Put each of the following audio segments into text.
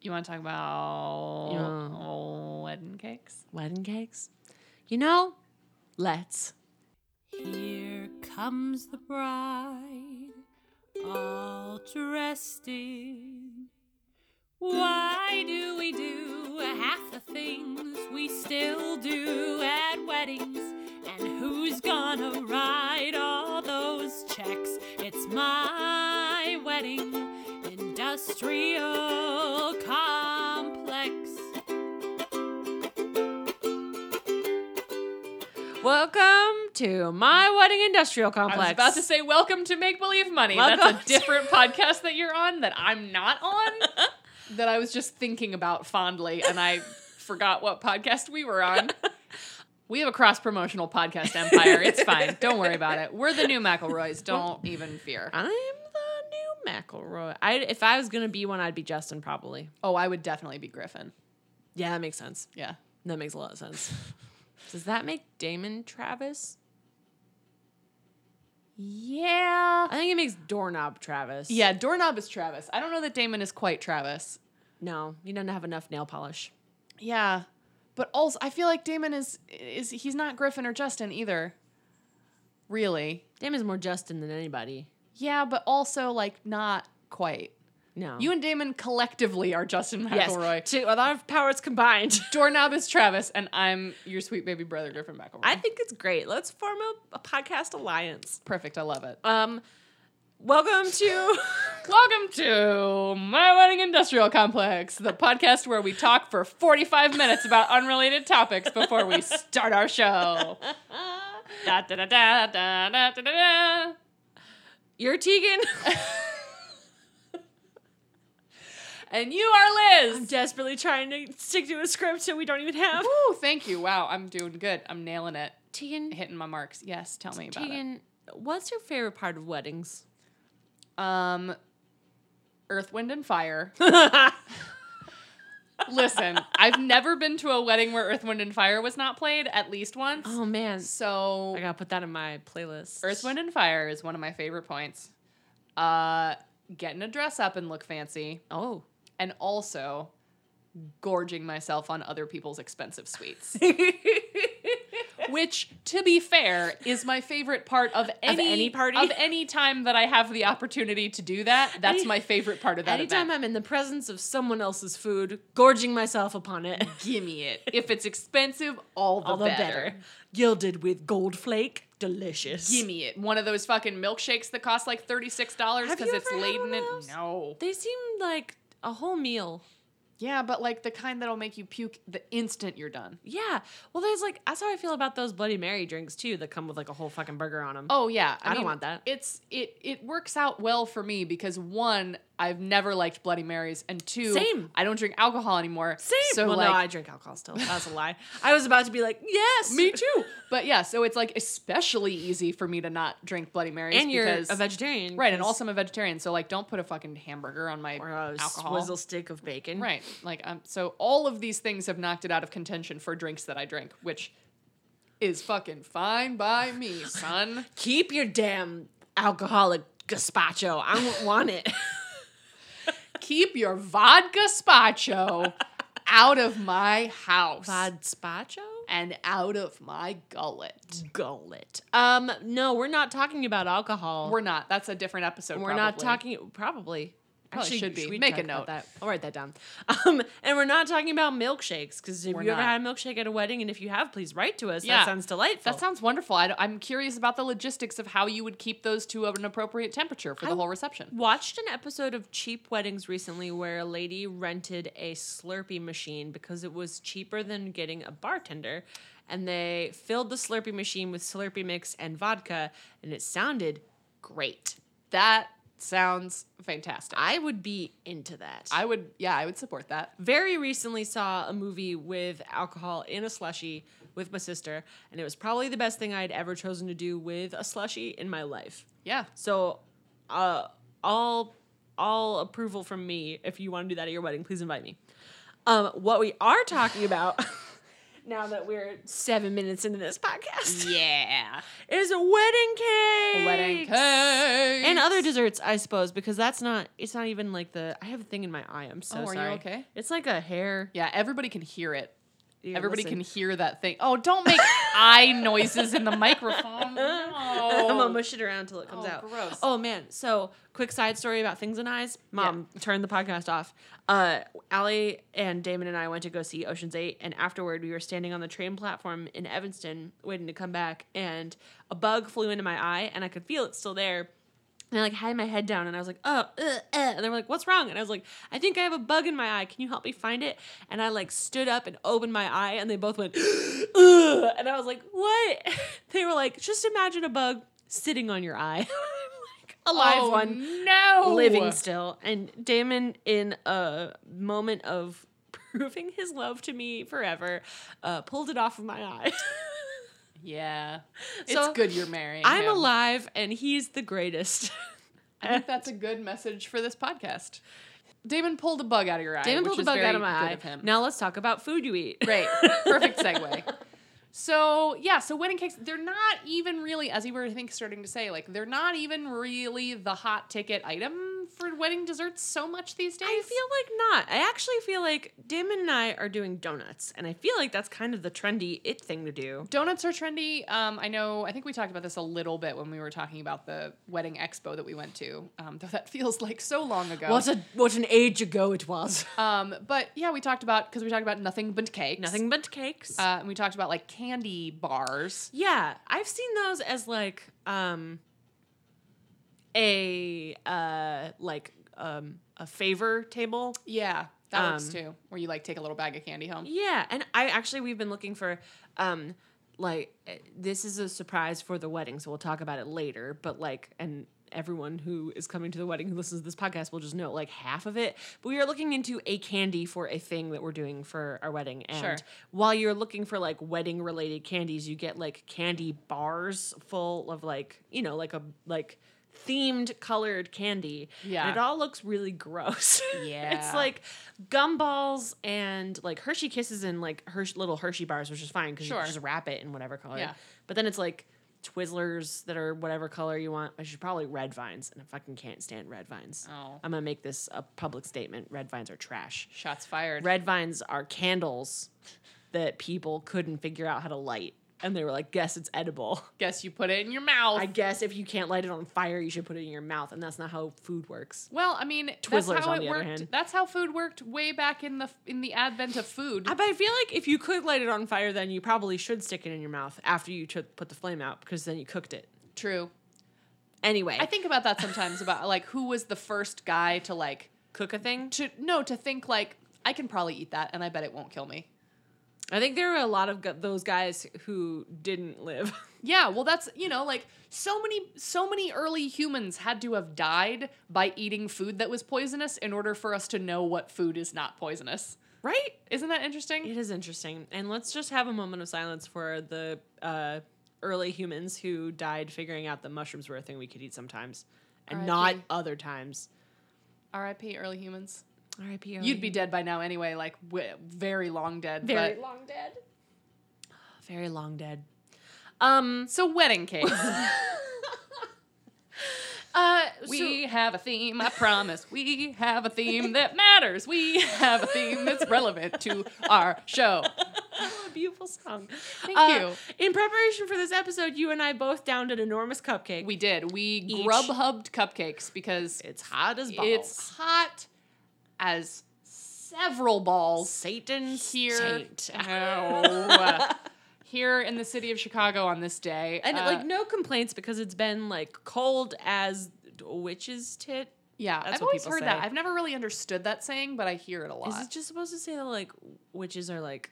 You want to talk about Yeah. wedding cakes? Wedding cakes? You know, let's. Here comes the bride, all dressed in. Why do we do half the things we still do at weddings? And who's gonna write all those checks? It's my wedding industrial complex. Welcome to my wedding industrial complex. I was about to say, welcome to Make Believe Money. Welcome That's a different podcast that you're on that I'm not on. that I was just thinking about fondly, and I forgot what podcast we were on. We have a cross promotional podcast empire. It's fine. Don't worry about it. We're the new McElroys. Don't even fear. I'm McElroy. I, if I was gonna be one, I'd be Justin probably. Oh, I would definitely be Griffin. Yeah, that makes sense. Yeah. That makes a lot of sense. Does that make Damon Travis? Yeah. I think it makes Doorknob Travis. Yeah, doorknob is Travis. I don't know that Damon is quite Travis. No, he doesn't have enough nail polish. Yeah. But also I feel like Damon is is he's not Griffin or Justin either. Really. Damon's more Justin than anybody. Yeah, but also like not quite. No. You and Damon collectively are Justin yes. McElroy. Two, a lot of powers combined. Doorknob is Travis, and I'm your sweet baby brother, Griffin McElroy. I think it's great. Let's form a, a podcast alliance. Perfect. I love it. Um, welcome to Welcome to My Wedding Industrial Complex, the podcast where we talk for 45 minutes about unrelated topics before we start our show. Da, da, da, da, da, da, da, da. You're Tegan. And you are Liz. I'm desperately trying to stick to a script so we don't even have. Woo, thank you. Wow, I'm doing good. I'm nailing it. Tegan, Hitting my marks. Yes, tell me about Tegan, what's your favorite part of weddings? it. Um, Earth, Wind, and Fire. Listen, I've never been to a wedding where Earth, Wind, and Fire was not played at least once. oh man, So I gotta put that in my playlist. Earth, Wind, and Fire is one of my favorite points. Uh, getting a dress up and look fancy, Oh. and also gorging myself on other people's expensive sweets. Which, to be fair, is my favorite part of any, any party? of any time that I have the opportunity to do that. That's Any- my favorite part of that Anytime event. I'm in the presence of someone else's food, gorging myself upon it. Give me it. If it's expensive, all the, All the better. better. Gilded with gold flake, delicious. Give me it. One of those fucking milkshakes that cost like thirty six dollars because it's laden in. No. They seem like a whole meal. Yeah, but like the kind that'll make you puke the instant you're done. Yeah. Well, there's like that's how I feel about those Bloody Mary drinks too, that come with like a whole fucking burger on them. Oh yeah, I don't want that. It's it it works out well for me because one, I've never liked Bloody Marys, and two, Same. I don't drink alcohol anymore. Same. So well, like, no, I drink alcohol still. That's a lie. I was about to be like, yes, me too. But yeah, so it's like especially easy for me to not drink Bloody Marys And you're because a vegetarian, right? And also I'm a vegetarian, so like don't put a fucking hamburger on my or a alcohol. swizzle stick of bacon. Right. Like um so all of these things have knocked it out of contention for drinks that I drink, which is fucking fine by me, son. Keep your damn alcoholic gazpacho. I don't want it. Keep your vodka spacho out of my house Vodspaccio? and out of my gullet. Gullet. Um, no, we're not talking about alcohol. We're not. That's a different episode. We're not talking probably. Probably should be. we Make a note. That? I'll write that down. Um, and we're not talking about milkshakes because if We're you ever had a milkshake at a wedding, and if you have, please write to us. Yeah. That sounds delightful. That sounds wonderful. I, am curious about the logistics of how you would keep those to at an appropriate temperature for the I- whole reception. Watched an episode of Cheap Weddings recently where a lady rented a Slurpee machine because it was cheaper than getting a bartender. And they filled the Slurpee machine with Slurpee mix and vodka, and it sounded great. That sounds fantastic. I would be into that. I would, yeah, I would support that. very recently saw a movie with alcohol in a slushy with my sister, and it was probably the best thing I'd ever chosen to do with a slushy in my life. Yeah. So, uh, all all approval from me. If you want to do that at your wedding, please invite me. Um, what we are talking about now that we're seven minutes into this podcast. Yeah. Is a wedding cake. Wedding cake. And other desserts, I suppose, because that's not. It's not even like the. I have a thing in my eye. I'm so Oh, are you sorry. okay? It's like a hair. Yeah, everybody can hear it. Yeah, Everybody listen. can hear that thing. Oh, don't make eye noises in the microphone. I'm gonna mush it around until it comes Oh, out. gross. Oh man. So quick side story about things and eyes. Mom, turn the podcast off. Uh Allie and Damon and I went to go see Ocean's Eight, and afterward we were standing on the train platform in Evanston waiting to come back, and a bug flew into my eye, and I could feel it still there. And I like had my head down and I was like, oh, uh, uh. and they were like, what's wrong? And I was like, I think I have a bug in my eye. Can you help me find it? And I like stood up and opened my eye and they both went, Ugh. and I was like, what? They were like, just imagine a bug sitting on your eye. like, a live Oh, one, No. living still. And Damon, in a moment of proving his love to me forever, uh, pulled it off of my eye. Yeah. It's good you're marrying. I'm him. alive and he's the greatest. I think that's a good message for this podcast. Damon pulled a bug out of your eye. Damon pulled a bug out of my eye. Of him. Now let's talk about food you eat. Great. Perfect segue. So yeah, so wedding cakes, they're not even really, as you were I think starting to say, like they're not even really the hot ticket item for wedding desserts so much these days. I feel like not. I actually feel like Damon and I are doing donuts, and I feel like that's kind of the trendy it thing to do. Donuts are trendy. Um, I know. I think we talked about this a little bit when we were talking about the wedding expo that we went to. Um, though that feels like so long ago. What a what an age ago it was. Um, but yeah, we talked about because we talked about nothing but cakes. Nothing but cakes. Uh, and we talked about like candy bars. yeah, I've seen those as like um a uh like um a favor table. Yeah, that works Um, too. Where you like take a little bag of candy home. Yeah, and I actually we've been looking for um like eh, this is a surprise for the wedding, so we'll talk about it later, but like and everyone who is coming to the wedding who listens to this podcast will just know like half of it. But we are looking into a candy for a thing that we're doing for our wedding. And Sure. while you're looking for like wedding related candies, you get like candy bars full of like, you know, like a like themed colored candy. Yeah. And it all looks really gross. Yeah. it's like gumballs and like Hershey kisses and like Hershey little Hershey bars, which is fine because you can just wrap it in whatever color. Yeah. But then it's like Twizzlers that are whatever color you want. I should probably red vines, and I fucking can't stand red vines. Oh. I'm gonna make this a public statement. Red vines are trash. Shots fired. Red vines are candles that people couldn't figure out how to light. And they were like, guess it's edible. Guess you put it in your mouth. I guess if you can't light it on fire, you should put it in your mouth. And that's not how food works. well, I mean, that's Twizzlers, how on it the other worked. hand. That's how food worked way back in the in the advent of food. I, but I feel like if you could light it on fire, then you probably should stick it in your mouth after you took put the flame out because then you cooked it. True. Anyway, I think about that sometimes about like who was the first guy to like cook a thing. to no to think like I can probably eat that and I bet it won't kill me. I think there were a lot of those guys who didn't live. Yeah, well that's, you know, like so many so many early humans had to have died by eating food that was poisonous in order for us to know what food is not poisonous. right? Isn't that interesting? It is interesting. And let's just have a moment of silence for the uh, early humans who died figuring out that mushrooms were a thing we could eat sometimes and not R.I.P.. other times. R.I.P. early humans. R.I.P. You'd be dead by now anyway, like w- very long dead. very but- long dead. Very long dead. Um, So wedding cakes. uh, we have a theme, I promise. We have a theme that matters. We have a theme that's relevant to our show. a beautiful song. Thank Uh, you. In preparation for this episode, you and I both downed an enormous cupcake. We did. We Each- grub hubbed cupcakes because it's hot as balls. it's hot as several balls Satan's here. Oh. here in the city of Chicago on this day. And Uh, like no complaints because it's been like cold as a witch's tit. yeah, that's I've what always heard that. I've never really understood that saying, but I hear it a lot. Is it just supposed to say that like witches are like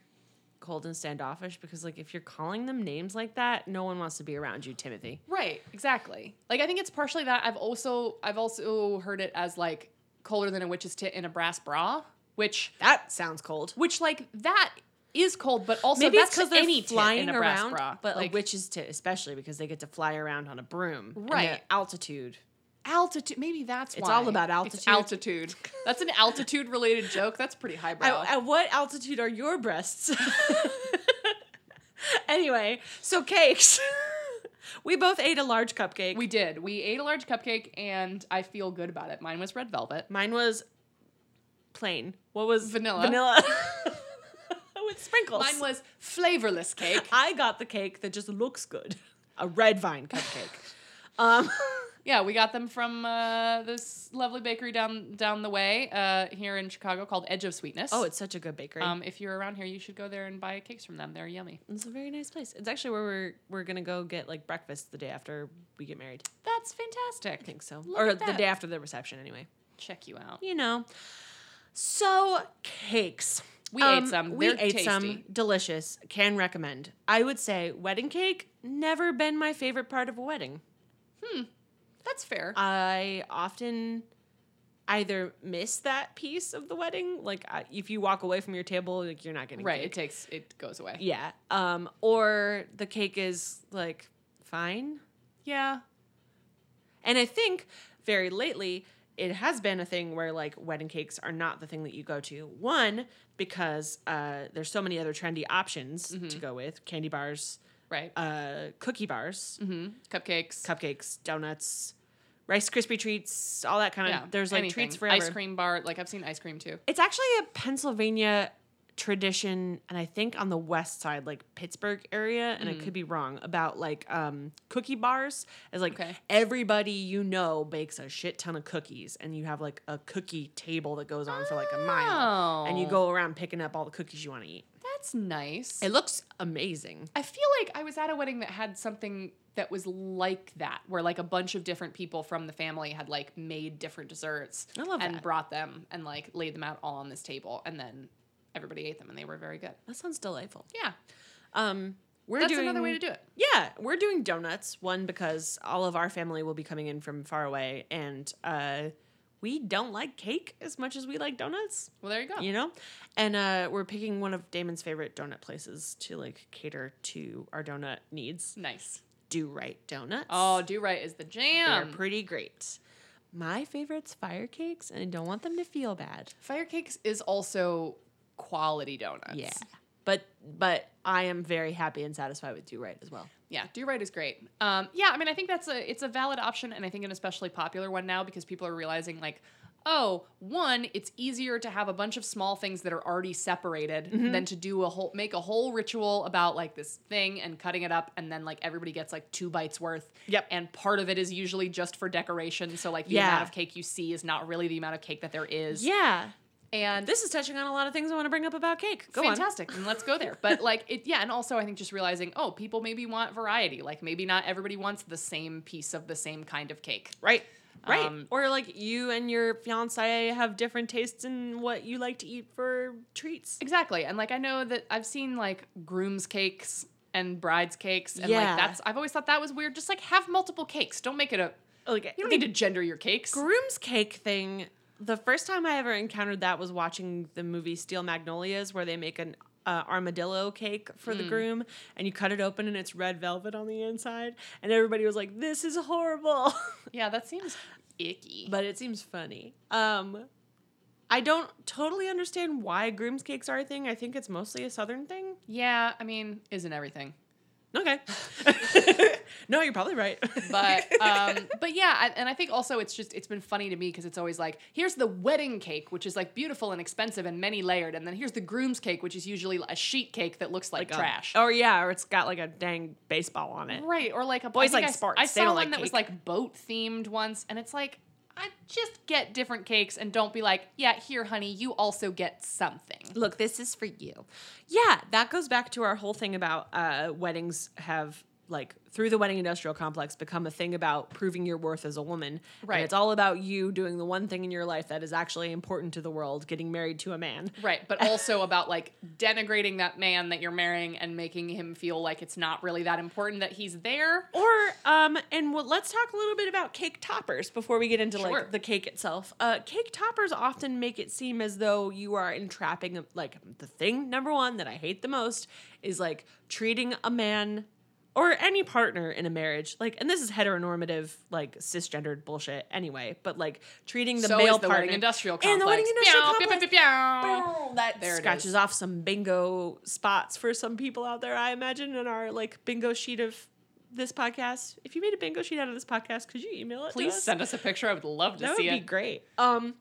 cold and standoffish? Because like if you're calling them names like that, no one wants to be around you, Timothy. Right, exactly. Like I think it's partially that. I've also I've also heard it as like colder than a witch's tit in a brass bra, which That sounds cold. which like that is cold, but also Maybe that's it's because they're any flying in a brass around, bra. but like a witch's tit especially because they get to fly around on a broom, Right. altitude. altitude. Maybe that's It's why. all about It's altitude. altitude. That's an altitude related joke. That's pretty highbrow. At, at what altitude are your breasts? anyway, so cakes. we both ate a large cupcake. we did. We ate a large cupcake, and I feel good about it. Mine was red velvet. Mine was plain. What was Vanilla. Vanilla with sprinkles. Mine was flavorless cake. I got the cake that just looks good. A red vine cupcake. um, Yeah, we got them from uh, this lovely bakery down down the way uh, here in Chicago called Edge of Sweetness. oh, it's such a good bakery. um, if you're around here, you should go there and buy cakes from them. They're yummy. it's a very nice place. It's actually where we're we're gonna go get like breakfast the day after we get married. That's fantastic. I think so, Look or the day after the reception, anyway. Check you out. You know. So cakes. We ate some. We They're ate some. Delicious. Can recommend. I would say wedding cake never been my favorite part of a wedding. That's fair. I often either miss that piece of the wedding, like I- if you walk away from your table, like you're not getting right. It takes. It goes away. yeah. Um. Or the cake is like fine. Yeah. And I think very lately it has been a thing where like wedding cakes are not the thing that you go to. One because uh, there's so many other trendy options to go with: candy bars, Right. uh, cookie bars, mm-hmm. Cupcakes. cupcakes, donuts, Rice Krispie treats, all that kind of. yeah. there's like anything. treats for Ice cream bar. Like I've seen ice cream too. It's actually a Pennsylvania tradition, and I think on the west side, like Pittsburgh area, and I could be wrong about like um, cookie bars. Is like Okay. everybody you know bakes a shit ton of cookies, and you have like a cookie table that goes on for like a mile, and you Oh. go around picking up all the cookies you want to eat. That's nice. It looks amazing. I feel like I was at a wedding that had something that was like that, where like a bunch of different people from the family had like made different desserts I love and that. brought them and like laid them out all on this table, and then everybody ate them and they were very good. That sounds delightful. Yeah, Um, we're that's doing another way to do it. Yeah, we're doing donuts. One because all of our family will be coming in from far away, and uh, we don't like cake as much as we like donuts. Well, there you go. You know, and uh, we're picking one of Damon's favorite donut places to like cater to our donut needs. Nice. Do-Rite donuts. Oh, Do-Rite is the jam. they're pretty great. My favorite's Firecakes, and I don't want them to feel bad. Firecakes is also quality donuts. Yeah, but but I am very happy and satisfied with Do-Rite as well. Yeah, Do-Rite is great. Um, yeah, I mean, I think that's a it's a valid option, and I think an especially popular one now because people are realizing like, oh, one, it's easier to have a bunch of small things that are already separated Mm-hmm. than to do a whole make a whole ritual about like this thing and cutting it up, and then like everybody gets like two bites worth. Yep. And part of it is usually just for decoration, so like the Yeah. amount of cake you see is not really the amount of cake that there is. Yeah, And this is touching on a lot of things I want to bring up about cake. Go on. fantastic and let's go there but like it yeah and also i think just realizing oh people maybe want variety like maybe not everybody wants the same piece of the same kind of cake Right. Right. Um, or like you and your fiance have different tastes in what you like to eat for treats. exactly and like i know that i've seen like groom's cakes and bride's cakes and Yeah. like that's i've always thought that was weird just like have multiple cakes don't make it a Like you don't need to gender your cakes groom's cake thing. The first time I ever encountered that was watching the movie Steel Magnolias, where they make an uh, armadillo cake for Mm. the groom, and you cut it open and it's red velvet on the inside, and everybody was like, "This is horrible," yeah that seems icky but it seems funny. Um, I don't totally understand why groom's cakes are a thing. I think it's mostly a southern thing. yeah i mean isn't everything Okay. no, you're probably right. but um but yeah I, and i think also it's just it's been funny to me because it's always like here's the wedding cake which is like beautiful and expensive and many layered and then here's the groom's cake which is usually a sheet cake that looks like, a- trash Or yeah, or it's got like a dang baseball on it. right or like a Boys I like I sports. i saw one like that was like boat themed once and it's like I just get different cakes and don't be like, yeah, here, honey, you also get something. Look, this is for you. Yeah, that goes back to our whole thing about uh, weddings have like through the wedding industrial complex become a thing about proving your worth as a woman. Right. And it's all about you doing the one thing in your life that is actually important to the world, getting married to a man. Right, but also about like denigrating that man that you're marrying and making him feel like it's not really that important that he's there. Or um, and well, let's talk a little bit about cake toppers before we get into Sure. like the cake itself. Uh, cake toppers often make it seem as though you are entrapping like the thing number one that I hate the most is like treating a man or any partner in a marriage, like, and this is heteronormative, like cisgendered bullshit anyway, but like treating the so male is the partner wedding industrial complex. and the wedding industrial Pew, complex. pew, pew, pew. Boom, that There it scratches is. off some bingo spots for some people out there, I imagine, in our like bingo sheet of this podcast. If you made a bingo sheet out of this podcast, could you email it? to Please us? send us a picture. I would love to that see would be it. great. Um,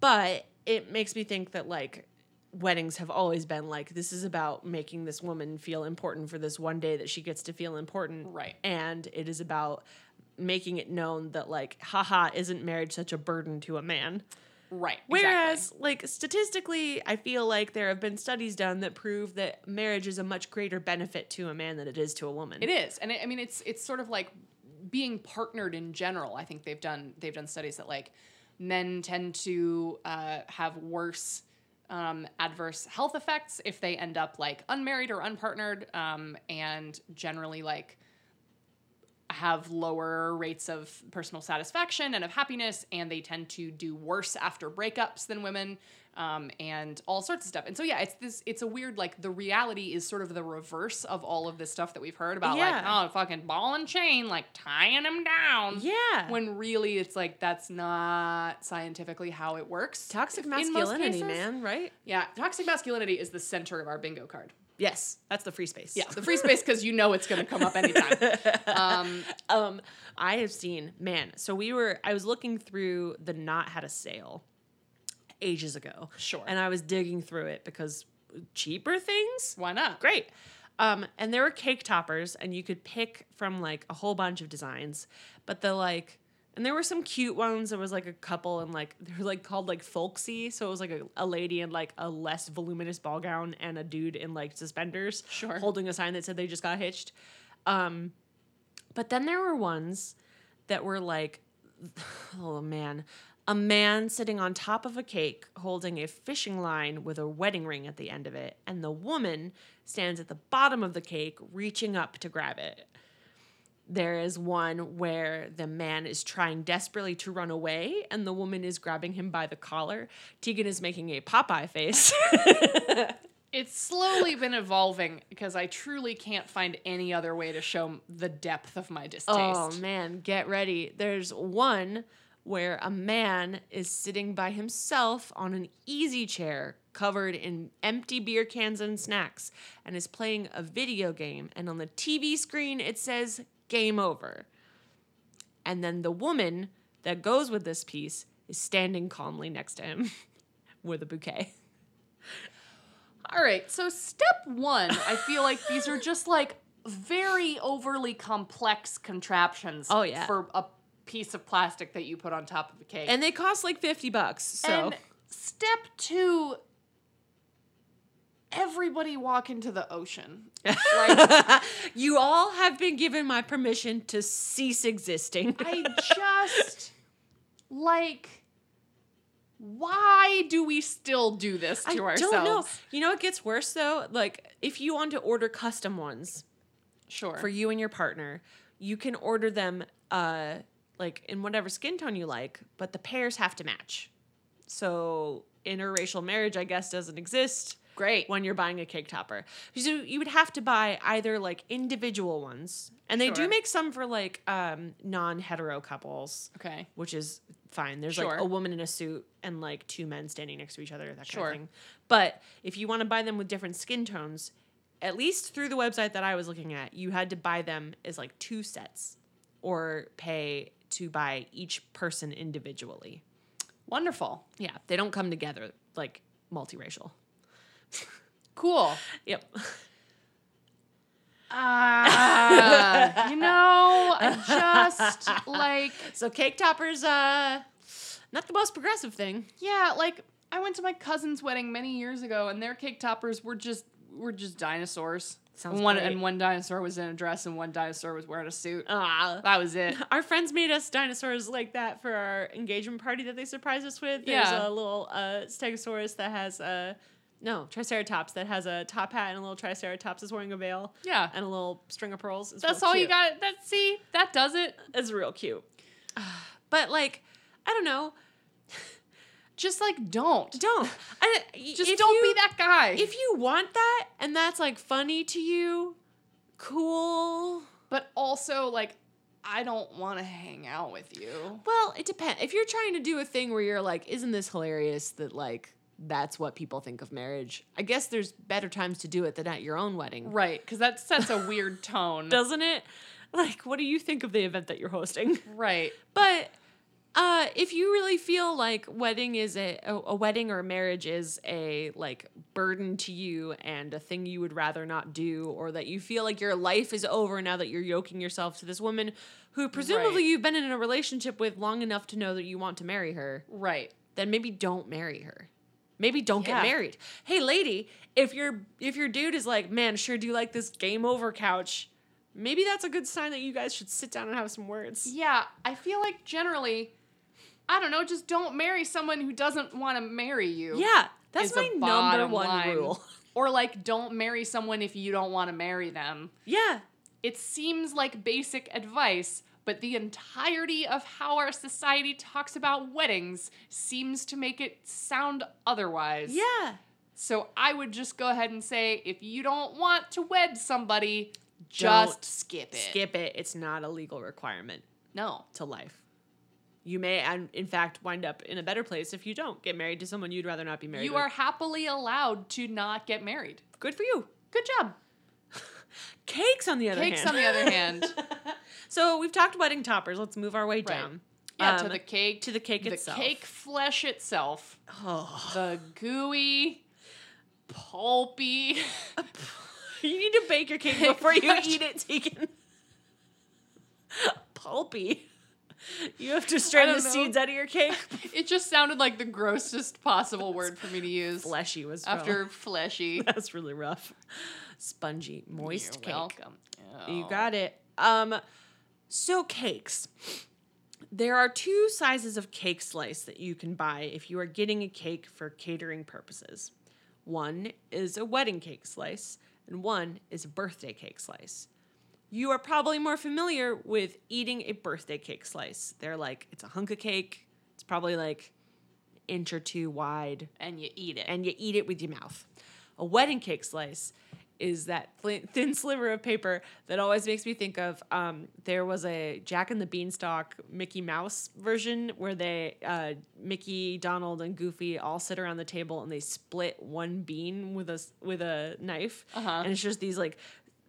but it makes me think that like weddings have always been like this is about making this woman feel important for this one day that she gets to feel important, Right. And it is about making it known that like, haha, isn't marriage such a burden to a man? Right. Whereas, exactly. like statistically, I feel like there have been studies done that prove that marriage is a much greater benefit to a man than it is to a woman. It is, and it, I mean, it's it's sort of like being partnered in general. I think they've done they've done studies that like men tend to uh, have worse um, adverse health effects if they end up like unmarried or unpartnered, um, and generally like have lower rates of personal satisfaction and of happiness, and they tend to do worse after breakups than women, um, and all sorts of stuff. And so, yeah, it's this. It's a weird like the reality is sort of the reverse of all of this stuff that we've heard about, like oh, fucking ball and chain, like tying them down. Yeah. When really, it's like that's not scientifically how it works. Toxic masculinity, man, right? Yeah, toxic masculinity is the center of our bingo card. Yes, that's the free space. Yeah, the free space because you know it's going to come up anytime. Um, um, I have seen, man. So we were, I was looking through the Knot had a sale ages ago. Sure. And I was digging through it because cheaper things, why not? great. Um, and there were cake toppers, and you could pick from like a whole bunch of designs, but the like, and there were some cute ones. There was like a couple, and like they were like called like folksy. So it was like a, a lady in like a less voluminous ball gown and a dude in like suspenders, Sure. holding a sign that said they just got hitched. Um, but then there were ones that were like, oh man, a man sitting on top of a cake holding a fishing line with a wedding ring at the end of it, and the woman stands at the bottom of the cake reaching up to grab it. There is one where the man is trying desperately to run away and the woman is grabbing him by the collar. Tegan is making a Popeye face. It's slowly been evolving because I truly can't find any other way to show the depth of my distaste. Oh man, get ready. There's one where a man is sitting by himself on an easy chair covered in empty beer cans and snacks and is playing a video game and on the TV screen it says game over. And then the woman that goes with this piece is standing calmly next to him with a bouquet. All right, so step one, I feel like these are just like very overly complex contraptions. Oh, yeah. for a piece of plastic that you put on top of a cake. And they cost like 50 bucks. So And step two, everybody walk into the ocean. Like you all have been given my permission to cease existing. I just like. Why do we still do this to I ourselves? don't know. You know it gets worse though? Like if you want to order custom ones Sure. for you and your partner, you can order them uh like in whatever skin tone you like, but the pairs have to match. So interracial marriage I guess doesn't exist Great. when you're buying a cake topper. So you would have to buy either like individual ones, and they do make some for like um non-hetero couples Okay. which is fine. There's Sure. like a woman in a suit and like two men standing next to each other, that Sure. kind of thing. But if you want to buy them with different skin tones, at least through the website that I was looking at, you had to buy them as like two sets or pay to buy each person individually. Wonderful. Yeah, they don't come together like multiracial. Cool. Yep. Ah, you know, I just like So cake toppers, uh, not the most progressive thing. yeah, like I went to my cousin's wedding many years ago, and their cake toppers were just were just dinosaurs. Sounds one great. and one dinosaur was in a dress, and one dinosaur was wearing a suit. Ah. that was it. Our friends made us dinosaurs like that for our engagement party that they surprised us with. There's Yeah. a little uh, Stegosaurus that has a no Triceratops that has a top hat and a little Triceratops is wearing a veil Yeah, and a little string of pearls. It's that's all you got. That see, that does it. It's real cute. But like, I don't know. Just like don't. Don't. I, Just don't you- be that guy. If you want that and that's like funny to you, cool. but also like I don't want to hang out with you. Well, it depends. If you're trying to do a thing where you're like, isn't this hilarious that like that's what people think of marriage? I guess there's better times to do it than at your own wedding. Right, because that sets a weird tone. Doesn't it? Like, what do you think of the event that you're hosting? right. But uh, if you really feel like wedding is a, a a wedding or a marriage is a like burden to you and a thing you would rather not do, or that you feel like your life is over now that you're yoking yourself to this woman who presumably Right. you've been in a relationship with long enough to know that you want to marry her, Right. then maybe don't marry her. Maybe don't Yeah. get married. Hey, lady, if your if your dude is like, man, sure do you like this game over couch? Maybe that's a good sign that you guys should sit down and have some words. Yeah, I feel like generally, I don't know, just don't marry someone who doesn't want to marry you. Yeah, that's my number one line. rule. Or like, don't marry someone if you don't want to marry them. Yeah, It seems like basic advice, but the entirety of how our society talks about weddings seems to make it sound otherwise. yeah. So I would just go ahead and say if you don't want to wed somebody, just Don't skip it. Skip it. It's not a legal requirement No. to life. You may, and in fact, wind up in a better place if you don't get married to someone you'd rather not be married You with. are happily allowed to not get married. good for you. Good job. Cakes, on the other Cakes hand. on the other hand. so we've talked wedding toppers. Let's move our way down. Yeah, to Um, the cake. to the cake the itself. cake flesh itself. Oh. The gooey, pulpy. You need to bake your cake before you eat it, Tegan. Pulpy. You have to strain the don't know. seeds out of your cake. It just sounded like the grossest possible word for me to use. Fleshy was After fleshy. That's really rough. Spongy, moist You're cake. welcome. You Oh. got it. Um, so cakes. There are two sizes of cake slice that you can buy if you are getting a cake for catering purposes. One is a wedding cake slice, and one is a birthday cake slice. You are probably more familiar with eating a birthday cake slice. They're like, it's a hunk of cake. It's probably like inch or two wide And you eat it. and you eat it with your mouth. A wedding cake slice is that thin, sliver of paper that always makes me think of. Um, there was a Jack and the Beanstalk Mickey Mouse version where they uh, Mickey, Donald, and Goofy all sit around the table and they split one bean with a with a knife, Uh-huh. and it's just these like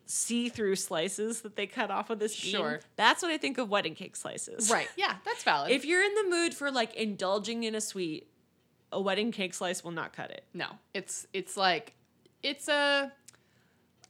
see-through slices that they cut off of this bean. Sure. That's what I think of wedding cake slices. right. Yeah, that's valid. If you're in the mood for like indulging in a sweet, a wedding cake slice will not cut it. no, it's it's like it's a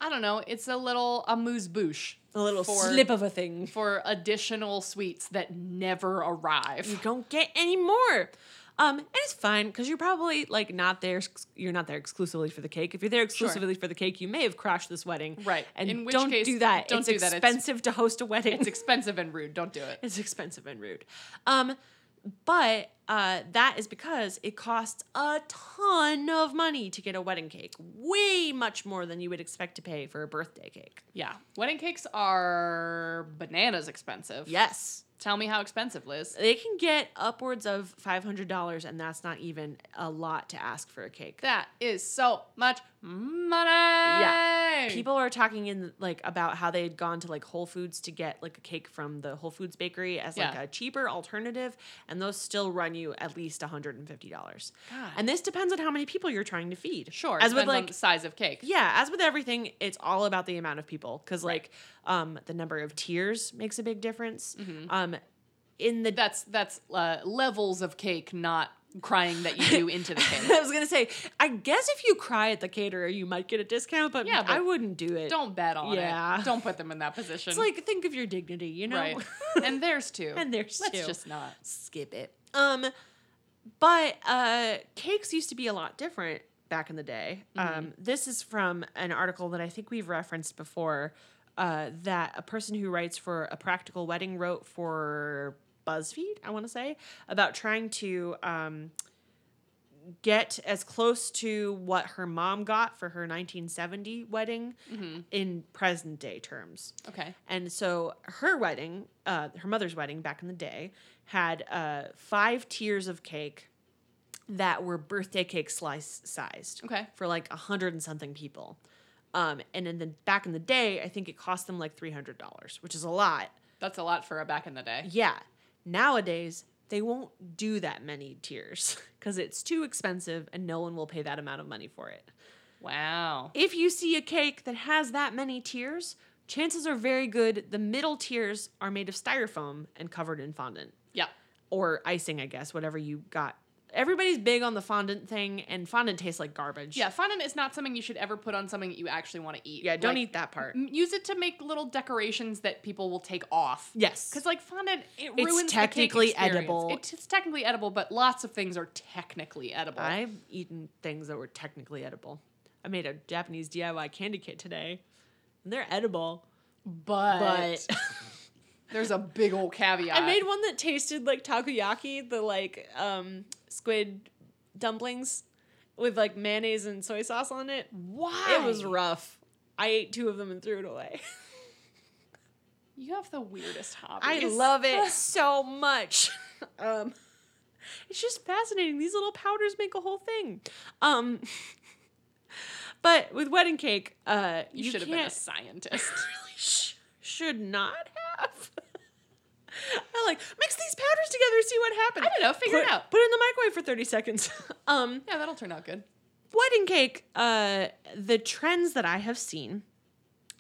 I don't know, it's a little amuse bouche A little For- slip of a thing. for additional sweets that never arrive. You don't get any more. Um, and it's fine because you're probably like not there. You're not there exclusively for the cake. If you're there exclusively for the cake, you may have crashed this wedding. Right. And In which don't case, do that. don't it's do that. It's- expensive to host a wedding. It's expensive and rude. Don't do it. it's expensive and rude. Um, but uh, that is because it costs a ton of money to get a wedding cake. Way much more than you would expect to pay for a birthday cake. Yeah. Wedding cakes are bananas expensive. Yes. Tell me how expensive, Liz. They can get upwards of $500, and that's not even a lot to ask for a cake. That is so much money. Yeah. People are talking in like about how they had gone to like Whole Foods to get like a cake from the Whole Foods bakery as like Yeah. a cheaper alternative, and those still run you at least $150. God. And this depends on how many people you're trying to feed. Sure. As with like the size of cake. yeah, as with everything, it's all about the amount of people because like um the number of tiers makes a big difference. Mm-hmm. Um in the That's that's uh, levels of cake, not crying that you do into the cake. I was gonna say, I guess if you cry at the caterer, you might get a discount, but, Yeah, but I wouldn't do it. Don't bet on Yeah. it. Don't put them in that position. It's like think of your dignity, you know. right. and there's two. And there's Let's two. just not. skip it. Um, but uh, cakes used to be a lot different back in the day. Um, this is from an article that I think we've referenced before. Uh, that a person who writes for a practical wedding wrote for BuzzFeed, I want to say, about trying to um, get as close to what her mom got for her 1970 wedding in present day terms. Okay. And so her wedding, uh, her mother's wedding back in the day, had uh, five tiers of cake that were birthday cake slice sized Okay. for like a hundred and something people. Um, and in the back in the day, I think it cost them like three hundred dollars, which is a lot. That's a lot for a back in the day. Yeah. Nowadays, they won't do that many tiers because it's too expensive and no one will pay that amount of money for it. Wow. If you see a cake that has that many tiers, chances are very good the middle tiers are made of styrofoam and covered in fondant Yeah. or icing, I guess, whatever you got. Everybody's big on the fondant thing, and fondant tastes like garbage. Yeah, fondant is not something you should ever put on something that you actually want to eat. Yeah, don't Like, eat that part. m- Use it to make little decorations that people will take off. Yes. Because like fondant, it It's ruins technically the cake experience. edible. It's, it's technically edible, but lots of things are technically edible. I've eaten things that were technically edible. I made a Japanese DIY candy kit today, and they're edible. but, But there's a big old caveat. I made one that tasted like takoyaki, the like um, squid dumplings with like mayonnaise and soy sauce on it. Why? It was rough. I ate two of them and threw it away. You have the weirdest hobbies. I love it so much. Um, it's just fascinating. These little powders make a whole thing. Um, but with wedding cake, uh, You, you, should have been a scientist. really sh- should not have. I like mix these powders together, see what happens. I don't know, figure put, it out. Put it in the microwave for thirty seconds. um, yeah, that'll turn out good. wedding cake. Uh, the trends that I have seen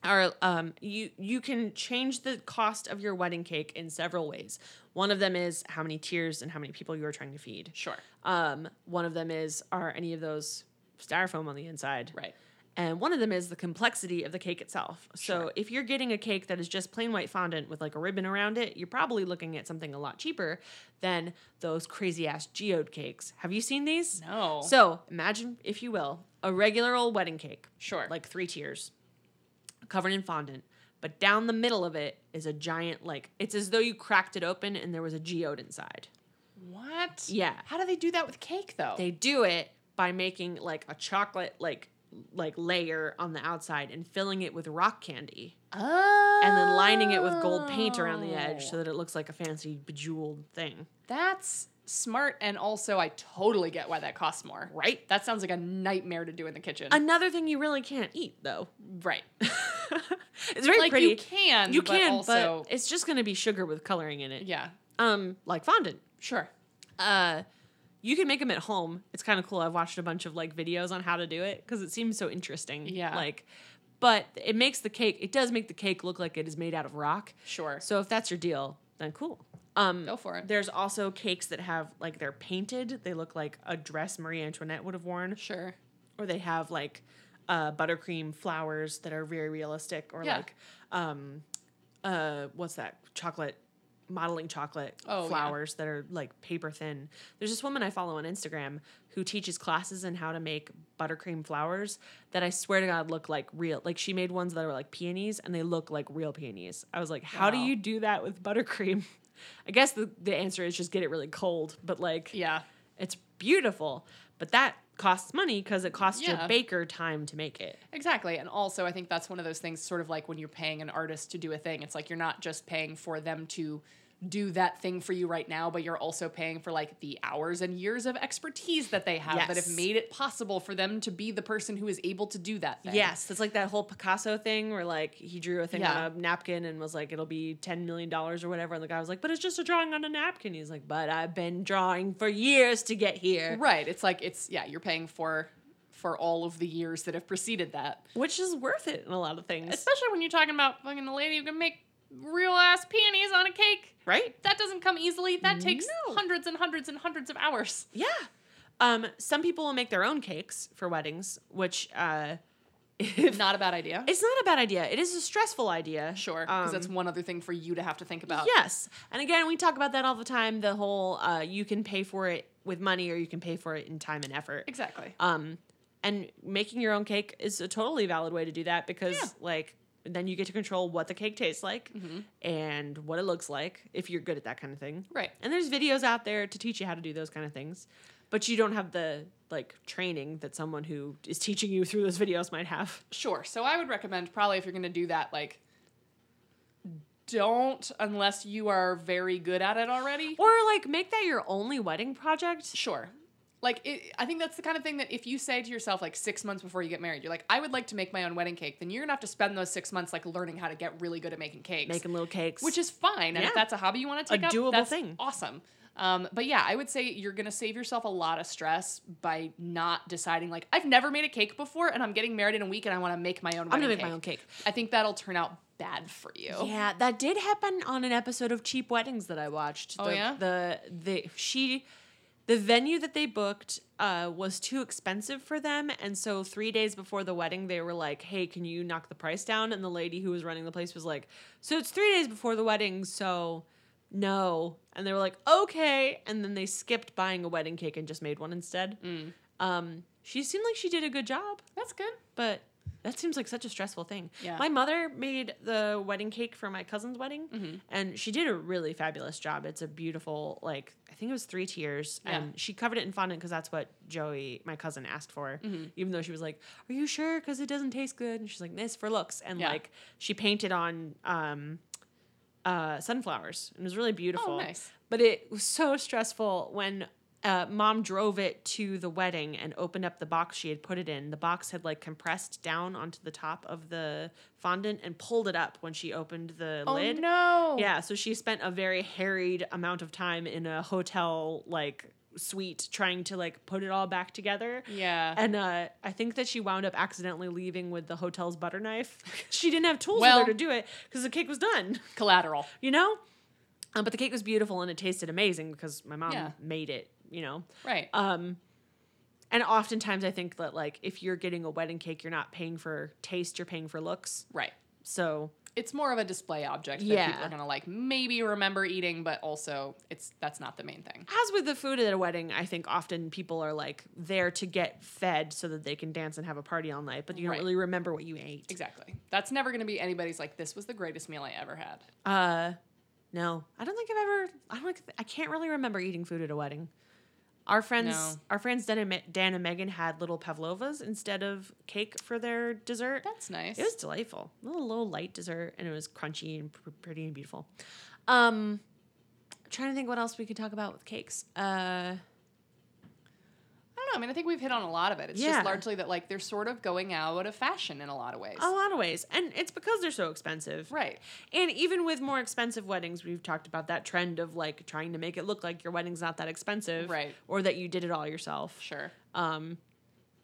are um, you you can change the cost of your wedding cake in several ways. One of them is how many tiers and how many people you are trying to feed. Sure. Um, one of them is are any of those styrofoam on the inside? Right. And one of them is the complexity of the cake itself. So Sure. if you're getting a cake that is just plain white fondant with like a ribbon around it, you're probably looking at something a lot cheaper than those crazy ass geode cakes. Have you seen these? No. So imagine, if you will, a regular old wedding cake, sure. like three tiers, covered in fondant. But down the middle of it is a giant, like, it's as though you cracked it open and there was a geode inside. what? Yeah. How do they do that with cake though? They do it by making like a chocolate, like, like layer on the outside and filling it with rock candy oh. and then lining it with gold paint around the edge so that it looks like a fancy bejeweled thing. That's smart, and also I totally get why that costs more. Right? That sounds like a nightmare to do in the kitchen. Another thing you really can't eat though. right. it's very like pretty. you can, You but can, also but it's just gonna be sugar with coloring in it. yeah, Um, like fondant. sure. Uh, you can make them at home. It's kind of cool. I've watched a bunch of like videos on how to do it because it seems so interesting. Yeah. Like, but it makes the cake. It does make the cake look like it is made out of rock. Sure. So if that's your deal, then cool. Um, Go for it. There's also cakes that have like they're painted. They look like a dress Marie Antoinette would have worn, Sure. or they have like uh, buttercream flowers that are very realistic, or Yeah. like um, uh, what's that chocolate modeling chocolate Oh, yeah. flowers that are like paper thin. There's this woman I follow on Instagram who teaches classes in how to make buttercream flowers that I swear to God look like real. Like she made ones that are like peonies and they look like real peonies. I was like, how do you do that with buttercream? I guess the, the answer is just get it really cold, but like Yeah. it's beautiful. But that costs money because it costs Yeah. your baker time to make it. Exactly. And also, I think that's one of those things, sort of like when you're paying an artist to do a thing, it's like you're not just paying for them to do that thing for you right now, but you're also paying for like the hours and years of expertise that they have that have made it possible for them to be the person who is able to do that thing. Yes, it's like that whole Picasso thing where like he drew a thing Yeah. on a napkin and was like, it'll be ten million dollars or whatever. And the guy was like, but it's just a drawing on a napkin. He's like, but I've been drawing for years to get here. Right. It's like it's yeah, you're paying for for all of the years that have preceded that. Which is worth it in a lot of things. Especially when you're talking about fucking a lady who can make real ass peonies on a cake. right? That doesn't come easily. That takes No. hundreds and hundreds and hundreds of hours. Yeah. Um, some people will make their own cakes for weddings, which uh if Not a bad idea. it's not a bad idea. It is a stressful idea. Sure, because Um, that's one other thing for you to have to think about. Yes. And again, we talk about that all the time. The whole uh, you can pay for it with money or you can pay for it in time and effort. exactly. Um, and making your own cake is a totally valid way to do that because, Yeah. like, then you get to control what the cake tastes like Mhm. and what it looks like if you're good at that kind of thing. Right. And there's videos out there to teach you how to do those kind of things, but you don't have the like training that someone who is teaching you through those videos might have. Sure. So I would recommend probably if you're going to do that, like, don't unless you are very good at it already. Or like make that your only wedding project Sure. Like, it, I think that's the kind of thing that if you say to yourself, like six months before you get married, you're like, I would like to make my own wedding cake, then you're gonna have to spend those six months like learning how to get really good at making cakes. Making little cakes. which is fine. And Yeah. if that's a hobby you want to take up, doable that's thing. awesome. Um, but yeah, I would say you're gonna save yourself a lot of stress by not deciding like I've never made a cake before, and I'm getting married in a week, and I want to make my own. I'm gonna make cake. my own cake. I think that'll turn out bad for you. Yeah, that did happen on an episode of Cheap Weddings that I watched. Oh, yeah? the the she the venue that they booked uh, was too expensive for them, and so three days before the wedding, they were like, "Hey, can you knock the price down?" And the lady who was running the place was like, "So it's three days before the wedding, so." No, and they were like, okay, and then they skipped buying a wedding cake and just made one instead. Mm. Um, she seemed like she did a good job That's good. but that seems like such a stressful thing. Yeah. My mother made the wedding cake for my cousin's wedding, Mm-hmm. and she did a really fabulous job. It's a beautiful, like, I think it was three tiers, Yeah. and she covered it in fondant because that's what Joey, my cousin, asked for. Mm-hmm. Even though she was like, Are you sure? Because it doesn't taste good. And she's like, This for looks. And, Yeah. like, she painted on um, uh, sunflowers, and it was really beautiful. Oh, nice. But it was so stressful when uh, mom drove it to the wedding and opened up the box she had put it in. The box had like compressed down onto the top of the fondant and pulled it up when she opened the lid. Oh lid. no. Yeah, so she spent a very harried amount of time in a hotel like suite trying to like put it all back together. Yeah. And uh, I think that she wound up accidentally leaving with the hotel's butter knife. she didn't have tools Well- with her to do it because the cake was done Collateral. you know? Um, but the cake was beautiful and it tasted amazing because my mom Yeah. made it, you know? Right. Um, and oftentimes I think that, like, if you're getting a wedding cake, you're not paying for taste, you're paying for looks. right. So, It's more of a display object that Yeah. people are gonna like maybe remember eating, but also it's that's not the main thing. as with the food at a wedding, I think often people are like there to get fed so that they can dance and have a party all night, but you Right. don't really remember what you ate. Exactly. That's never gonna be anybody's like this was the greatest meal I ever had. Uh, no, I don't think I've ever. I don't. think- I can't really remember eating food at a wedding. Our friends, No. our friends Dan and, Me- Dan and Megan had little pavlovas instead of cake for their dessert. That's nice. It was delightful. A little low light dessert, and it was crunchy and pr- pretty and beautiful. Um, I'm trying to think what else we could talk about with cakes. Uh, don't know. I mean, I think we've hit on a lot of it. It's Yeah. just largely that like they're sort of going out of fashion in a lot of ways. a lot of ways, and it's because they're so expensive. Right. And even with more expensive weddings, we've talked about that trend of like trying to make it look like your wedding's not that expensive, Right. Or that you did it all yourself. Sure. Um,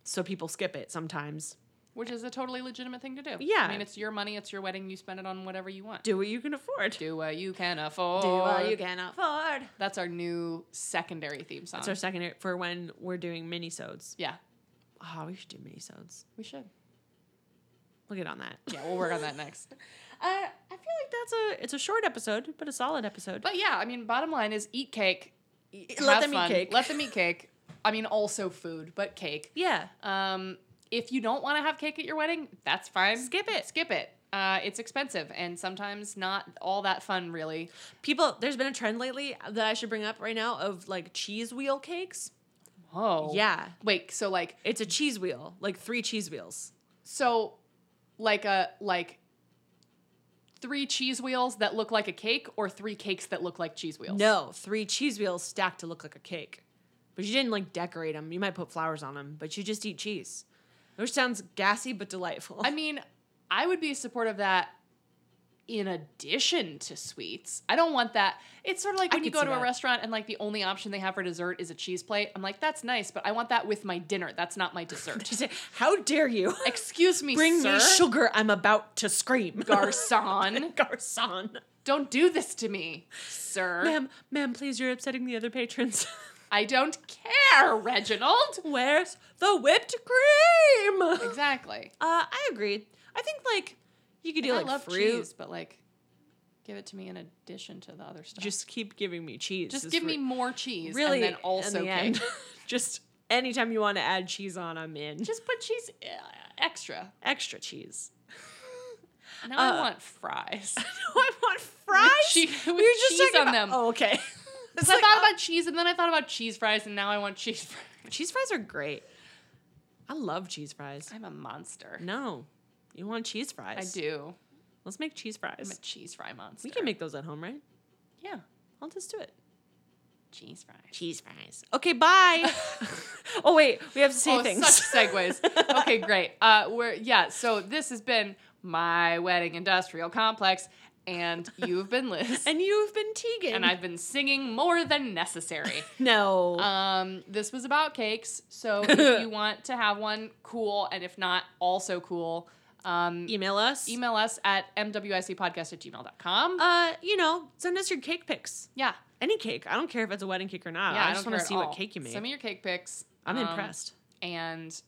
so people skip it sometimes. Which is a totally legitimate thing to do. Yeah. I mean, it's your money, it's your wedding, you spend it on whatever you want. Do what you can afford. Do what you can afford. Do what you can afford. That's our new secondary theme song. That's our secondary for when we're doing mini-sodes. yeah, Oh, we should do mini-sodes. we should. We'll get on that. Yeah, we'll work on that next. Uh, I feel like that's a it's a short episode, but a solid episode. But yeah, I mean, bottom line is eat cake. let them fun, eat cake. Let them eat cake. I mean, also food, but cake. yeah. Um, if you don't want to have cake at your wedding, that's fine. Skip it. Skip it. Uh, it's expensive and sometimes not all that fun, really. People, there's been a trend lately that I should bring up right now of like cheese wheel cakes. Whoa. Yeah. Wait. So like, It's a cheese wheel, like three cheese wheels. so like a like three cheese wheels that look like a cake, or three cakes that look like cheese wheels. No, three cheese wheels stacked to look like a cake. But you didn't like decorate them. You might put flowers on them, but you just eat cheese. Which sounds gassy but delightful. I mean, I would be supportive of that in addition to sweets. I don't want that. It's sort of like when you go to a restaurant and like the only option they have for dessert is a cheese plate. I'm like, that's nice, but I want that with my dinner. That's not my dessert. How dare you? Excuse me, Bring sir. me sugar. I'm about to scream. Garcon. Garcon. Don't do this to me, sir. Ma'am, ma'am, please, you're upsetting the other patrons. I don't care, Reginald. Where's the whipped cream? Uh, Exactly. I agree. I think like you could do I like love fruit. cheese, but like, give it to me in addition to the other stuff. Just keep giving me cheese. just give me more cheese, really and then also the cake. end, just anytime you want to add cheese on, I'm in. Just put cheese uh, extra. extra cheese. Now Uh, I want fries. no, I want fries. chee- We with were just cheese on about- them. Oh, okay. Because I thought about cheese, and then I thought about cheese fries, and now I want cheese fries. cheese fries are great. I love cheese fries. I'm a monster. No, you want cheese fries? I do. Let's make cheese fries. I'm a cheese fry monster. We can make those at home, right? Yeah. I'll just do it. Cheese fries. cheese fries. Okay, bye. oh wait, we have to say oh, things. such segues. okay, great. Uh, we're yeah. So this has been my wedding industrial complex, and you've been Liz, and you've been Tegan. and I've been singing more than necessary. no. Um, this was about cakes, so if you want to have one, cool, and if not, also cool. Um, email us. email us at mwicpodcast at gmail.com. Uh, you know, send us your cake pics. yeah. Any cake. I don't care if it's a wedding cake or not. Yeah, I I just want to see what cake you made. Send me your cake pics. I'm um, impressed. And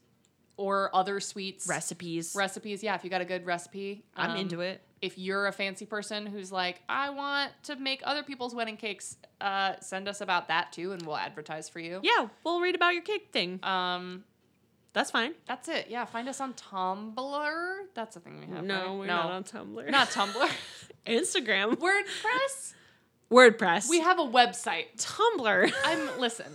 or other sweets. Recipes. recipes. Yeah, if you got a good recipe. I'm um, into it. If you're a fancy person who's like, I want to make other people's wedding cakes, uh, send us about that too, and we'll advertise for you. Yeah, we'll read about your cake thing. Um, That's fine. that's it. Yeah, find us on Tumblr. That's a thing we have. no, right? we're no, not on Tumblr. not Tumblr. Instagram. WordPress. WordPress. We have a website. Tumblr. I'm listen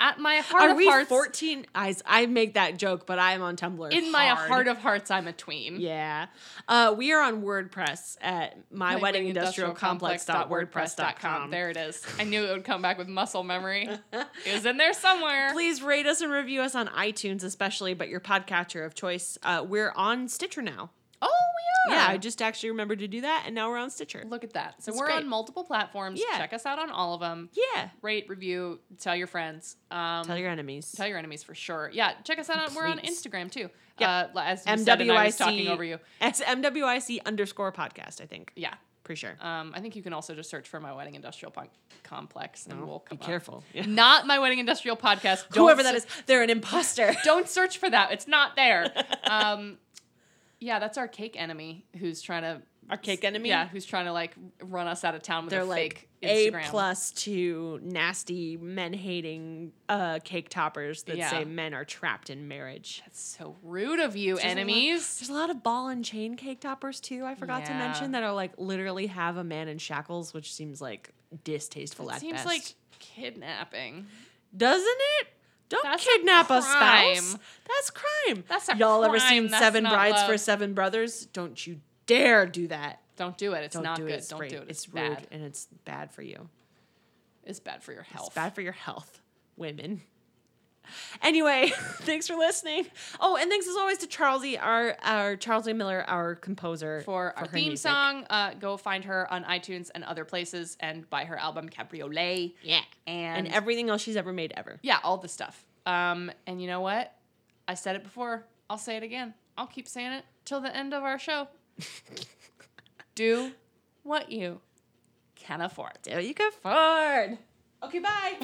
at, my heart Are of we hearts. 14? I, I make that joke, but I am on Tumblr. in my heart of hearts, I'm a tween. Yeah. Uh, we are on WordPress at my, wedding industrial complex.wordpress.com. There it is. I knew it would come back with muscle memory. it was in there somewhere. Please rate us and review us on iTunes, especially, but your podcatcher of choice. Uh, we're on Stitcher now. Oh. Yeah, I just actually remembered to do that, and now we're on Stitcher. look at that. So It's we're great. on multiple platforms. Yeah. Check us out on all of them. Yeah. Rate, review, tell your friends. Um, Tell your enemies. tell your enemies for sure. Yeah, check us out. On, we're on Please. Instagram too. Yeah. Uh, as you said, and I was talking over you. It's MWIC underscore podcast, I think. Yeah. Pretty sure. Um, I think you can also just search for my wedding industrial punk complex, and we'll Be come up. careful. Yeah. Not my wedding industrial podcast. Don't Whoever that se- is, they're an imposter. don't search for that. It's not there. Um, yeah, that's our cake enemy who's trying to Our cake enemy? Yeah, who's trying to like run us out of town with They're a like fake A Instagram. plus to nasty men hating uh, cake toppers that Yeah. say men are trapped in marriage. That's so rude of you, There's a lot- enemies. There's a lot of ball and chain cake toppers too. I forgot to Yeah. mention that are like literally have a man in shackles, which seems like distasteful It at seems best. like kidnapping. doesn't it? Don't That's kidnap a, spouse. That's crime. That's a Y'all ever seen That's Seven Brides for. Seven Brothers? Don't you dare do that. Don't do it. It's Don't not do good. it. It's Don't rape. do it. It's, It's rude bad. and it's bad for you. It's bad for your health. It's bad for your health, women. Anyway, thanks for listening. Oh, and thanks as always to Charlesie, our our Charles A. Miller, our composer For our her theme music. song, uh, go find her on iTunes and other places and buy her album Cabriolet. Yeah, And, and everything else she's ever made ever. yeah, all the stuff. Um, and you know what? I said it before. I'll say it again. I'll keep saying it till the end of our show. Do what you can afford. Do you can afford. Okay, bye.